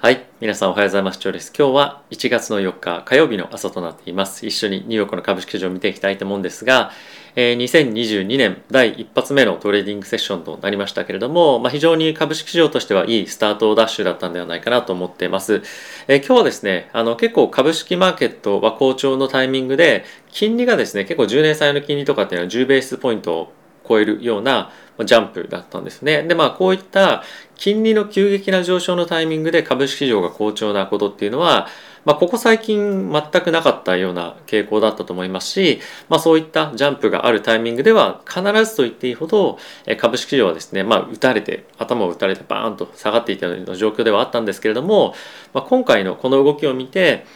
はい。皆さんおはようございます。長です。今日は1月の4日火曜日の朝となっています。一緒にニューヨークの株式市場を見ていきたいと思うんですが、えー、2022年第一発目のトレーディングセッションとなりましたけれども、まあ、非常に株式市場としてはいいスタートダッシュだったんではないかなと思っています。えー、今日はですね、あの結構株式マーケットは好調のタイミングで、金利がですね、結構10年債の金利とかっていうのは10ベースポイントを超えるようなジャンプだったんですね。で、まあこういった金利の急激な上昇のタイミングで株式市場が好調なことっていうのは、まあ、ここ最近全くなかったような傾向だったと思いますし、まあ、そういったジャンプがあるタイミングでは必ずと言っていいほど株式市場はですね、まあ、打たれて頭を打たれてバーンと下がっていたような状況ではあったんですけれども、まあ、今回のこの動きを見て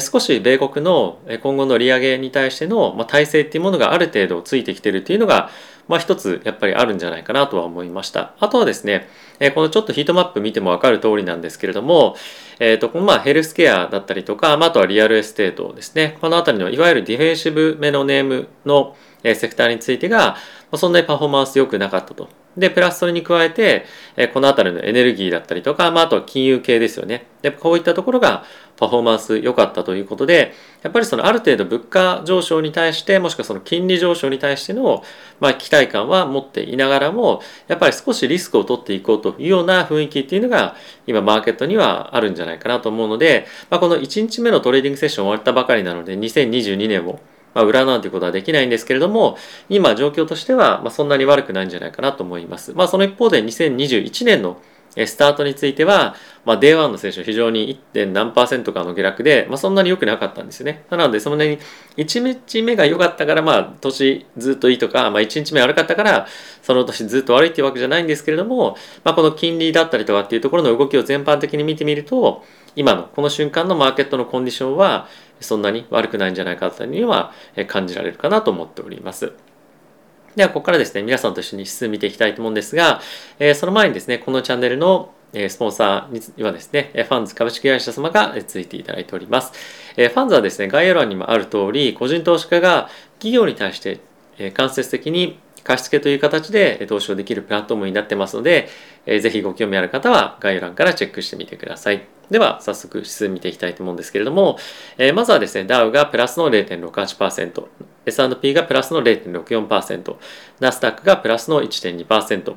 少し米国の今後の利上げに対しての体制っていうものがある程度ついてきてるっていうのがまあ一つやっぱりあるんじゃないかなとは思いました。あとはですね、えこのちょっとヒートマップ見てもわかる通りなんですけれども、えっ、ー、と、まあヘルスケアだったりとか、まあ、あとはリアルエステートですね。このあたりのいわゆるディフェンシブめのネームのセクターについてが、そんなにパフォーマンス良くなかったと。で、プラスそれに加えて、えこのあたりのエネルギーだったりとか、まあ、あとは金融系ですよね。で、こういったところがパフォーマンス良かったということで、やっぱりそのある程度物価上昇に対して、もしくはその金利上昇に対しての、まあ、期待感は持っていながらも、やっぱり少しリスクを取っていこうというような雰囲気っていうのが、今マーケットにはあるんじゃないかなと思うので、まあ、この1日目のトレーディングセッション終わったばかりなので、2022年をまあ、占うということはできないんですけれども、今状況としては、まあ、そんなに悪くないんじゃないかなと思います。まあ、その一方で2021年のスタートについては、まあ、Day1 の選手は非常に 1. 何パーセントかの下落で、まあ、そんなに良くなかったんですよね。なので、そんなに1日目が良かったから、まあ、年ずっといいとか、まあ、1日目悪かったから、その年ずっと悪いっていうわけじゃないんですけれども、まあ、この金利だったりとかっていうところの動きを全般的に見てみると、今のこの瞬間のマーケットのコンディションは、そんなに悪くないんじゃないかというには感じられるかなと思っております。では、ここからですね、皆さんと一緒に指数見ていきたいと思うんですが、えその前にですね、このチャンネルのスポンサーにはですね、ファンズ株式会社様がついていただいております。ファンズはですね、概要欄にもある通り、個人投資家が企業に対して間接的に貸付という形で投資をできるプラットフォームになってますので、ぜひご興味ある方は概要欄からチェックしてみてください。では、早速指数見ていきたいと思うんですけれども、えー、まずはですね、ダウがプラスの0.68%、S&P がプラスの0.64%、ナスダックがプラスの1.2%、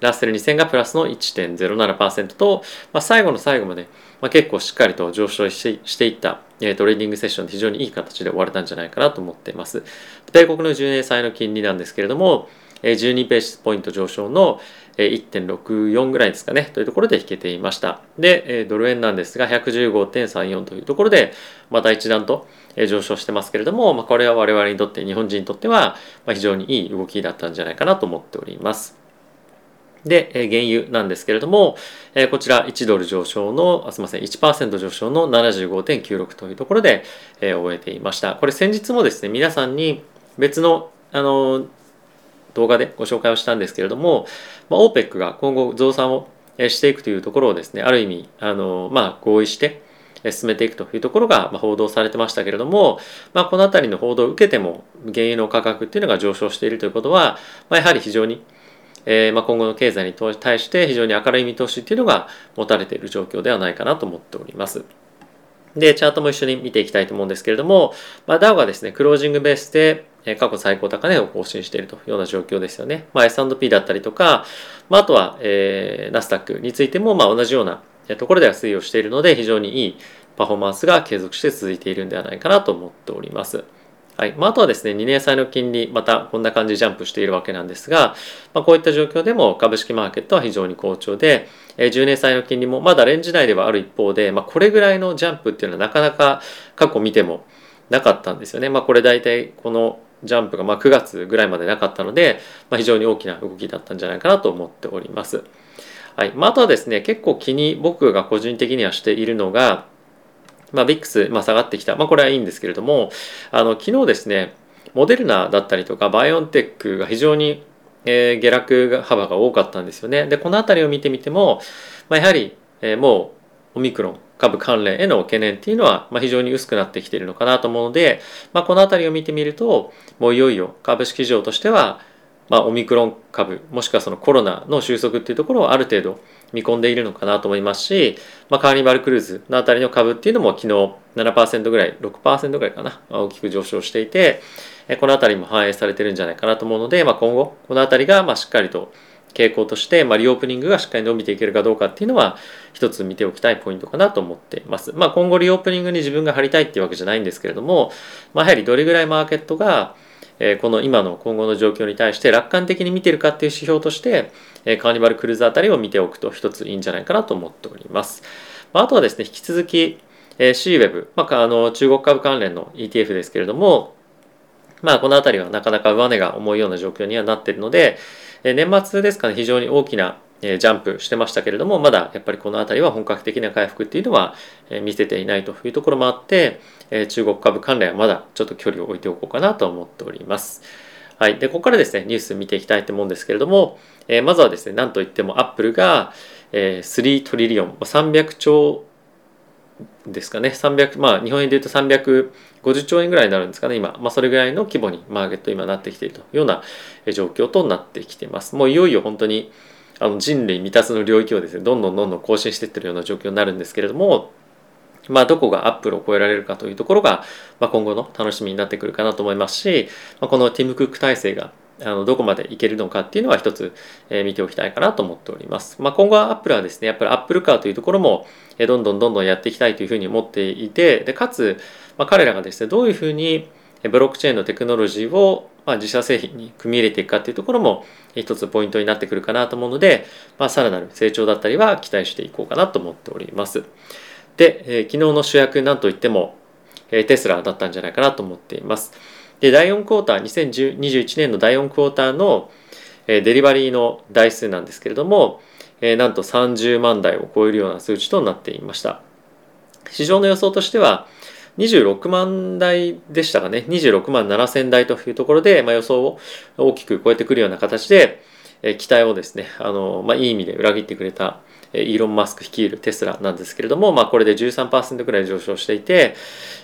ラッセル2000がプラスの1.07%と、まあ、最後の最後まで、まあ、結構しっかりと上昇していった、え、トレーディングセッションで非常にいい形で終われたんじゃないかなと思っています。米国の10年債の金利なんですけれども、12ベースポイント上昇の1.64ぐらいですかねというところで引けていましたでドル円なんですが115.34というところでまた一段と上昇してますけれども、まあ、これは我々にとって日本人にとっては非常にいい動きだったんじゃないかなと思っておりますで、原油なんですけれども、こちら1ドル上昇の、あすみません、1%上昇の75.96というところで終えていました。これ先日もですね、皆さんに別の、あの、動画でご紹介をしたんですけれども、まあ、OPEC が今後増産をしていくというところをですねある意味あの、まあ、合意して進めていくというところが報道されてましたけれども、まあ、この辺りの報道を受けても原油の価格っていうのが上昇しているということは、まあ、やはり非常に、えー、まあ今後の経済に対して非常に明るい見通しっていうのが持たれている状況ではないかなと思っております。で、チャートも一緒に見ていきたいと思うんですけれども、まあ、ダウがですね、クロージングベースで過去最高高値を更新しているというような状況ですよね。まあ、S&P だったりとか、まあ、あとは、えー、ナスダックについてもまあ同じようなところでは推移をしているので非常にいいパフォーマンスが継続して続いているんではないかなと思っております。はいまあ、あとはですね2年債の金利またこんな感じでジャンプしているわけなんですが、まあ、こういった状況でも株式マーケットは非常に好調で、えー、10年債の金利もまだレンジ内ではある一方で、まあ、これぐらいのジャンプっていうのはなかなか過去見てもなかったんですよね。まあ、これ大体このジャンプがま9月ぐらいまでなかったので、まあ、非常に大きな動きだったんじゃないかなと思っております。はいまあ、あとはですね結構気に僕が個人的にはしているのが、まあ、ビックス、まあ、下がってきた、まあ、これはいいんですけれどもあの昨日ですねモデルナだったりとかバイオンテックが非常に、えー、下落幅が多かったんですよね。でこの辺りを見てみても、まあ、やはり、えー、もうオミクロン株関連への懸念っていうのは、ま、非常に薄くなってきているのかなと思うので、まあ、この辺りを見てみるともういよいよ株式市場としてはま、オミクロン株もしくはそのコロナの収束っていうところをある程度見込んでいるのかなと思いますし、まあ、カーニバルクルーズのあたりの株っていうのも昨日7%ぐらい6%ぐらいかな大きく上昇していてこのあたりも反映されてるんじゃないかなと思うので、まあ、今後このあたりがましっかりと傾向として、まあ、リオープニングがしっかり伸びていけるかどうかっていうのは一つ見ておきたいポイントかなと思っています。まあ、今後リオープニングに自分が張りたいっていうわけじゃないんですけれども、まあ、やはりどれぐらいマーケットがえこの今の今後の状況に対して楽観的に見てるかっていう指標として、えカーニバルクルーズあたりを見ておくと一ついいんじゃないかなと思っております。まあ、とはですね、引き続き、え CWEB、まあ、あの中国株関連の ETF ですけれども、まあ、この辺りはなかなか上値が重いような状況にはなっているので、え年末ですかね、非常に大きなジャンプしてましたけれども、まだやっぱりこの辺りは本格的な回復っていうのは見せていないというところもあって、中国株関連はまだちょっと距離を置いておこうかなと思っております。はい。で、ここからですね、ニュース見ていきたいと思うんですけれども、まずはですね、なんといってもアップルが3トリリオン、300兆ですかね、300、まあ日本円で言うと350兆円ぐらいになるんですかね、今。まあそれぐらいの規模にマーケット今なってきているというような状況となってきています。もういよいよ本当にあの人類未達の領域をですねどんどんどんどん更新していってるような状況になるんですけれどもまあ、どこがアップルを超えられるかというところが、まあ、今後の楽しみになってくるかなと思いますし、まあ、このティム・クック体制があのどこまでいけるのかっていうのは一つ、えー、見ておきたいかなと思っております。まあ、今後はアップルはですね、やっぱりアップルカーというところも、え、どんどんどんどんやっていきたいというふうに思っていて、でかつ、まあ、彼らがですね、どういうふうにブロックチェーンのテクノロジーをま、自社製品に組み入れていくかっていうところも一つポイントになってくるかなと思うので、まあ、さらなる成長だったりは期待していこうかなと思っております。で、え、昨日の主役なんといっても、え、テスラだったんじゃないかなと思っています。で、第4クォーター、2021年の第4クォーターの、え、デリバリーの台数なんですけれども、え、なんと30万台を超えるような数値となっていました。市場の予想としては、26万台でしたかね26万7千台というところで、まあ、予想を大きく超えてくるような形で、え期待をですねあの、まあ、いい意味で裏切ってくれたイーロン・マスク率いるテスラなんですけれども、まあ、これで13%くらい上昇していて、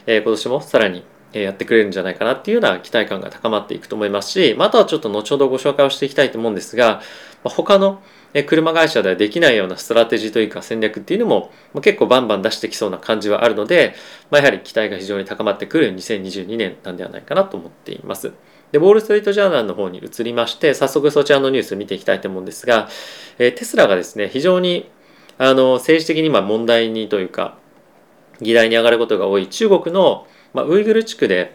え今年もさらにやってくれるんじゃないかなっていうような期待感が高まっていくと思いますし、まあ、あとはちょっと後ほどご紹介をしていきたいと思うんですが、まあ、他の車会社ではできないようなストラテジーというか戦略っていうのも結構バンバン出してきそうな感じはあるので、まあ、やはり期待が非常に高まってくる2022年なんではないかなと思っています。で、ウォール・ストリート・ジャーナルの方に移りまして、早速そちらのニュースを見ていきたいと思うんですが、えテスラがですね、非常にあの政治的に今問題にというか、議題に上がることが多い中国の、まあ、ウイグル地区で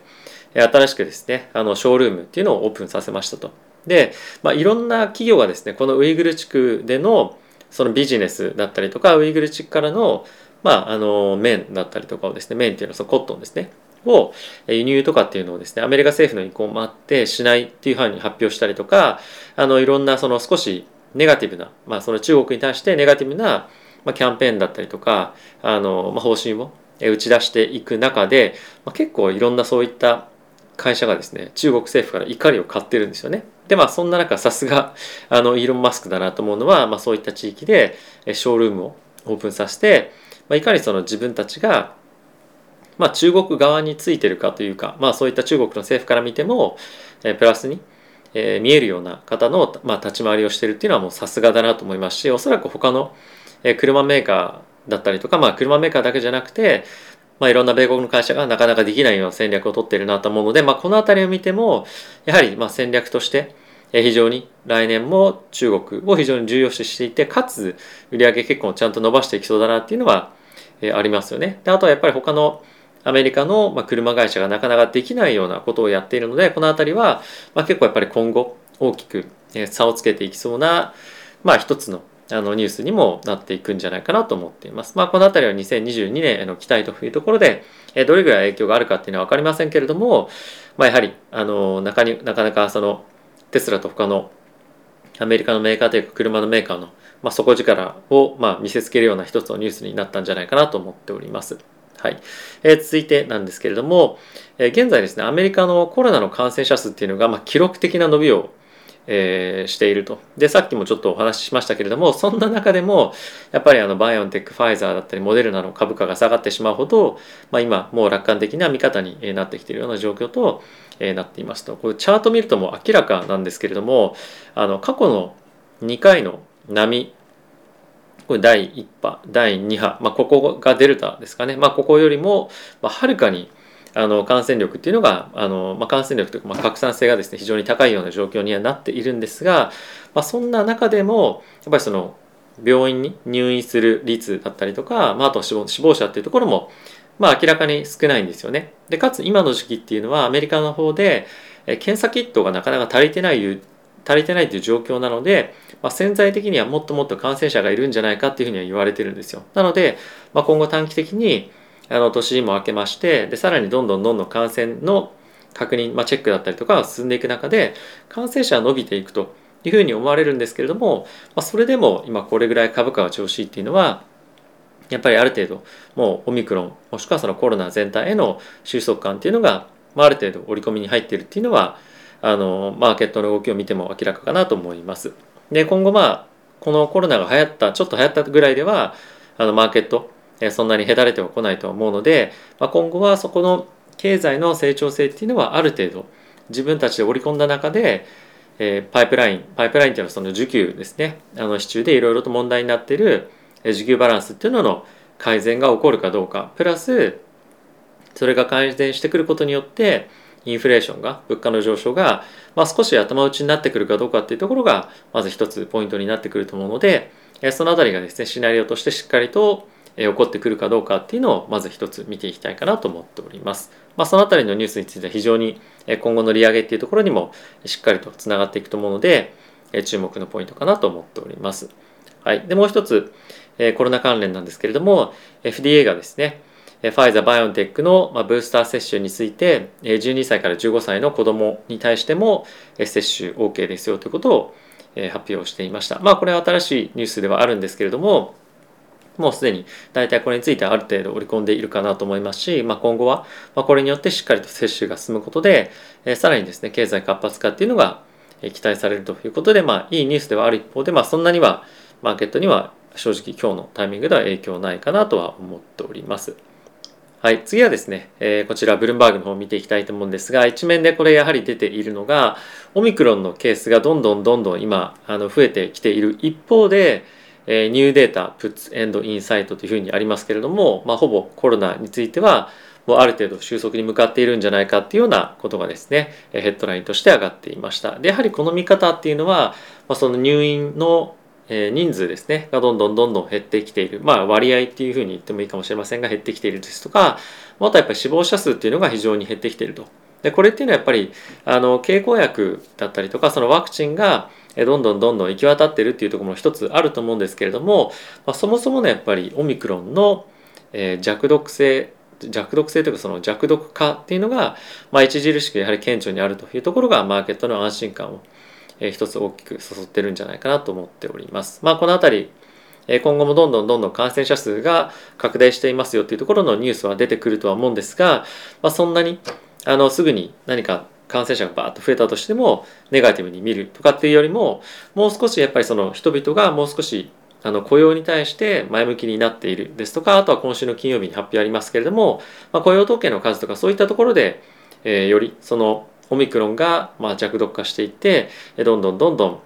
新しくですね、あのショールームっていうのをオープンさせましたと。で、まあ、いろんな企業がですねこのウイグル地区でのそのビジネスだったりとかウイグル地区からの,、まあ、あの綿だったりとかをですね綿っていうのはそのコットンですねを輸入とかっていうのをですねアメリカ政府の意向もあってしないっていうふうに発表したりとかあのいろんなその少しネガティブな、まあ、その中国に対してネガティブな、まあ、キャンペーンだったりとかあの、まあ、方針を打ち出していく中で、まあ、結構いろんなそういった会社がですね中国政府から怒りを買ってるんですよね。でまあそんな中さすがあのイーロン・マスクだなと思うのは、まあ、そういった地域でショールームをオープンさせて、まあ、いかにその自分たちが、まあ、中国側についてるかというか、まあ、そういった中国の政府から見ても、えプラスに、えー、見えるような方の、まあ、立ち回りをしてるっていうのはもうさすがだなと思いますしおそらく他の、え車メーカーだったりとか、まあ、車メーカーだけじゃなくてまあ、いろんな米国の会社がなかなかできないような戦略を取っているなと思うので、まあ、この辺りを見てもやはりまあ戦略として非常に来年も中国を非常に重要視していてかつ売上結構ちゃんと伸ばしていきそうだなっていうのはありますよね。であとはやっぱり他のアメリカの車会社がなかなかできないようなことをやっているのでこの辺りはまあ結構やっぱり今後大きく差をつけていきそうなまあ一つのあのニュースにもなっていくんじゃないかなと思っています。まあ、この辺りは2022年への期待というところで、えどれぐらい影響があるかっていうのは分かりませんけれども、まあ、やはりあの中になかなかそのテスラと他のアメリカのメーカーというか車のメーカーの、まあ、底力をまあ見せつけるような一つのニュースになったんじゃないかなと思っております。はい。えー、続いてなんですけれども、えー、現在ですね、アメリカのコロナの感染者数っていうのが、まあ、記録的な伸びをえー、していると。でさっきもちょっとお話ししましたけれどもそんな中でもやっぱりあの BioNTech ファイザーだったりモデルナの株価が下がってしまうほど、まあ、今もう楽観的な見方になってきているような状況となっていますと。これチャート見るともう明らかなんですけれどもあの過去の2回の波これ第1波第2波、まあ、ここがデルタですかね、まあ、ここよりもはるかにあの感染力っていうのがあの、まあ、感染力というか、まあ、拡散性がですね非常に高いような状況にはなっているんですが、まあ、そんな中でもやっぱりその病院に入院する率だったりとか、まあ、あと死亡死亡者っていうところも、まあ、明らかに少ないんですよね。でかつ今の時期っていうのはアメリカの方で検査キットがなかなか足りてない足りてないという状況なので、まあ、潜在的にはもっともっと感染者がいるんじゃないかっていうふうには言われてるんですよ。なので、まあ、今後短期的にあの年も明けましてでさらにどんどんどんどん感染の確認、まあ、チェックだったりとかが進んでいく中で感染者は伸びていくというふうに思われるんですけれども、まあ、それでも今これぐらい株価が調子いいっていうのはやっぱりある程度もうオミクロンもしくはそのコロナ全体への収束感っていうのが、まあ、ある程度織り込みに入っているっていうのはあのマーケットの動きを見ても明らかかなと思います。で今後まあこのコロナが流行ったちょっと流行ったぐらいではあのマーケットそんなにへだれてはこないと思うので、まあ、今後はそこの経済の成長性っていうのはある程度自分たちで織り込んだ中で、えー、パイプラインパイプラインっていうのはその需給ですね。あの市中でいろいろと問題になっている需給バランスっていうのの改善が起こるかどうか。プラスそれが改善してくることによってインフレーションが物価の上昇が、まあ、少し頭打ちになってくるかどうかっていうところがまず一つポイントになってくると思うのでそのあたりがですねシナリオとしてしっかりと起こってくるかどうかっていうのをまず一つ見ていきたいかなと思っております。まあ、そのあたりのニュースについては非常に今後の利上げっていうところにもしっかりとつながっていくと思うので注目のポイントかなと思っております。はい、でもう一つコロナ関連なんですけれども FDA がですねファイザー・バイオンテックのブースター接種について12歳から15歳の子どもに対しても接種 OK ですよということを発表していました。まあこれは新しいニュースではあるんですけれどももうすでに大体これについてはある程度織り込んでいるかなと思いますし、まあ、今後はこれによってしっかりと接種が進むことでえさらにですね経済活発化っていうのが期待されるということで、まあ、いいニュースではある一方で、まあ、そんなにはマーケットには正直今日のタイミングでは影響ないかなとは思っております。はい、次はですね、えー、こちらブルームバーグの方を見ていきたいと思うんですが一面でこれやはり出ているのがオミクロンのケースがどんどんどんどん今あの増えてきている一方で、えー、ニューデータプッツエンドインサイトというふうにありますけれども、まあ、ほぼコロナについてはもうある程度収束に向かっているんじゃないかっていうようなことがですねヘッドラインとして上がっていました。でやはりこの見方っていうのは、まあ、その入院の人数ですねがどんどんどんどん減ってきている。まあ割合っていうふうに言ってもいいかもしれませんが減ってきているですとかまたやっぱり死亡者数っていうのが非常に減ってきていると。でこれっていうのはやっぱりあの経口薬だったりとかそのワクチンがどんどんどんどん行き渡ってるっていうところも一つあると思うんですけれども、まあ、そもそもねやっぱりオミクロンの、え弱毒性弱毒性というかその弱毒化っていうのが、まあ、著しくやはり顕著にあるというところがマーケットの安心感をえ一つ大きく誘ってるんじゃないかなと思っております。まあ、この辺り今後もどんどんどんどん感染者数が拡大していますよっていうところのニュースは出てくるとは思うんですが、まあ、そんなにあのすぐに何か感染者がバーッと増えたとしてもネガティブに見るとかっていうよりももう少しやっぱりその人々がもう少しあの雇用に対して前向きになっているですとかあとは今週の金曜日に発表ありますけれども、まあ、雇用統計の数とかそういったところで、えー、よりそのオミクロンがまあ弱毒化していってどんどんどんどん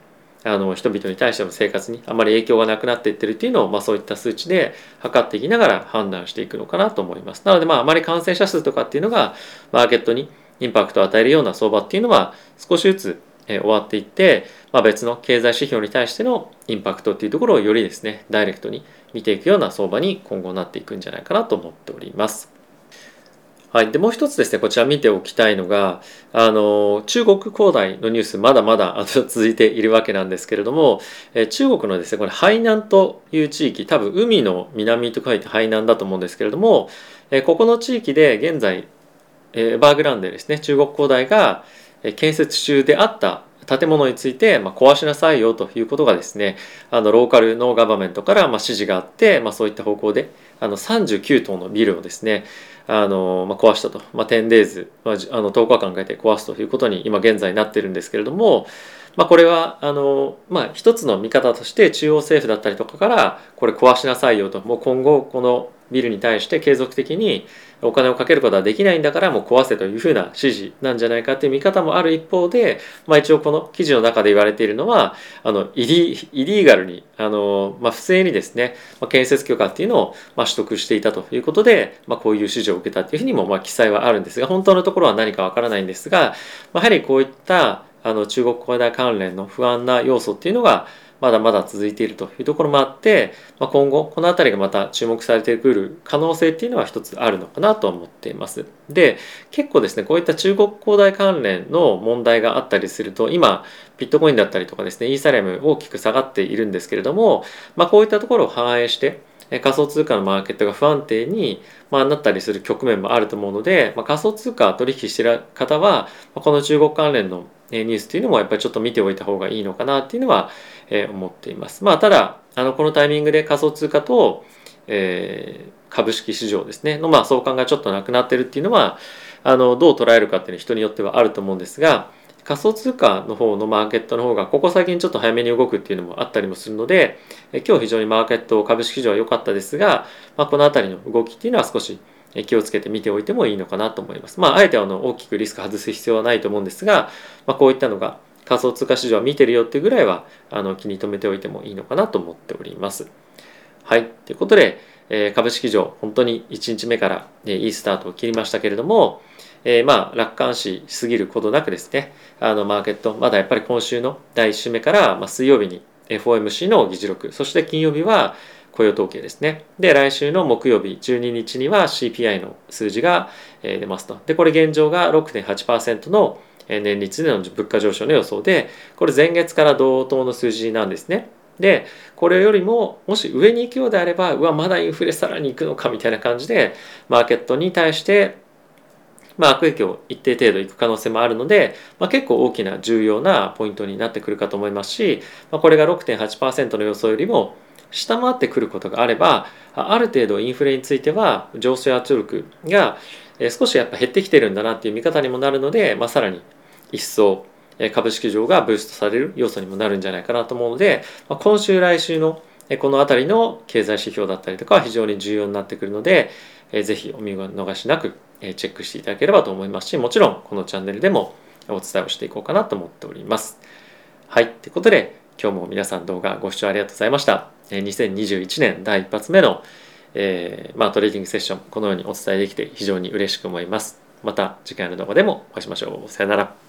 あの人々に対しての生活にあまり影響がなくなっていってるっていうのを、まあ、そういった数値で測っていきながら判断していくのかなと思います。なのでまああまり感染者数とかっていうのがマーケットにインパクトを与えるような相場っていうのは少しずつ終わっていって、まあ、別の経済指標に対してのインパクトっていうところをよりですねダイレクトに見ていくような相場に今後なっていくんじゃないかなと思っております。はい、でもう一つですねこちら見ておきたいのがあの中国恒大のニュースまだまだ続いているわけなんですけれども、え中国のですねこれ海南という地域多分海の南と書いて海南だと思うんですけれども、えここの地域で現在、えバーグランでですね。中国恒大が建設中であった建物について、ま、壊しなさいよということがですねあのローカルのガバメントからま指示があって、ま、そういった方向であの39棟のビルをですねあの、ま、壊したと、まあ、10days、まあ、あの10日間かけて壊すということに今現在なってるんですけれども、まあ、これはあの、まあ、一つの見方として中央政府だったりとかからこれ壊しなさいよと。もう今後このビルに対して継続的にお金をかけることはできないんだからもう壊せというふうな指示なんじゃないかっていう見方もある一方で、まあ、一応この記事の中で言われているのはあのイリイリーガルにあの、まあ、不正にですね、まあ、建設許可っていうのを、まあ、取得していたということで、まあ、こういう指示を受けたっていうふうにも、まあ、記載はあるんですが本当のところは何かわからないんですが、まあ、やはりこういったあの中国恒大関連の不安な要素っていうのがまだまだ続いているというところもあって、まあ、今後この辺りがまた注目されてくる可能性っていうのは一つあるのかなと思っています。で結構ですねこういった中国恒大関連の問題があったりすると今ビットコインだったりとかですねイーサリアム大きく下がっているんですけれども、まあ、こういったところを反映して仮想通貨のマーケットが不安定に、まあ、なったりする局面もあると思うので、まあ、仮想通貨取引している方はこの中国関連のニュースっていうのもやっぱりちょっと見ておいた方がいいのかなっていうのは、え、思っています。まあただあのこのタイミングで仮想通貨と、えー、株式市場ですねのまあ相関がちょっとなくなってるっていうのはあのどう捉えるかっていうのは人によってはあると思うんですが仮想通貨の方のマーケットの方がここ最近ちょっと早めに動くっていうのもあったりもするので今日非常にマーケット株式市場は良かったですが、まあ、この辺りの動きっていうのは少し気をつけて見ておいてもいいのかなと思います。まあ、あえてあの大きくリスク外す必要はないと思うんですが、まあ、こういったのが仮想通貨市場は見てるよっていうぐらいはあの気に留めておいてもいいのかなと思っております。はい。ということで、えー、株式市場本当に1日目から、ね、いいスタートを切りましたけれども、えー、まあ楽観視しすぎることなくですねあのマーケットまだやっぱり今週の第1週目から、まあ、水曜日に FOMC の議事録そして金曜日は雇用統計ですね。で、来週の木曜日12日には CPI の数字が出ますと。で、これ現状が6.8%の年率での物価上昇の予想で、これ前月から同等の数字なんですね。で、これよりももし上に行くようであれば、うわ、まだインフレさらに行くのかみたいな感じで、マーケットに対してまあ、悪影響一定程度いく可能性もあるので、まあ、結構大きな重要なポイントになってくるかと思いますし、まあ、これが6.8%の予想よりも下回ってくることがあればある程度インフレについては上昇圧力が少しやっぱ減ってきてるんだなっていう見方にもなるので、まあ、さらに一層株式市場がブーストされる要素にもなるんじゃないかなと思うので、まあ、今週来週のこの辺りの経済指標だったりとかは非常に重要になってくるのでぜひお見逃しなくチェックしていただければと思いますしもちろんこのチャンネルでもお伝えをしていこうかなと思っております。はい。ということで今日も皆さん動画ご視聴ありがとうございました。2021年第一発目の、えー、まあ、トレーディングセッションこのようにお伝えできて非常に嬉しく思います。また次回の動画でもお会いしましょう。さよなら。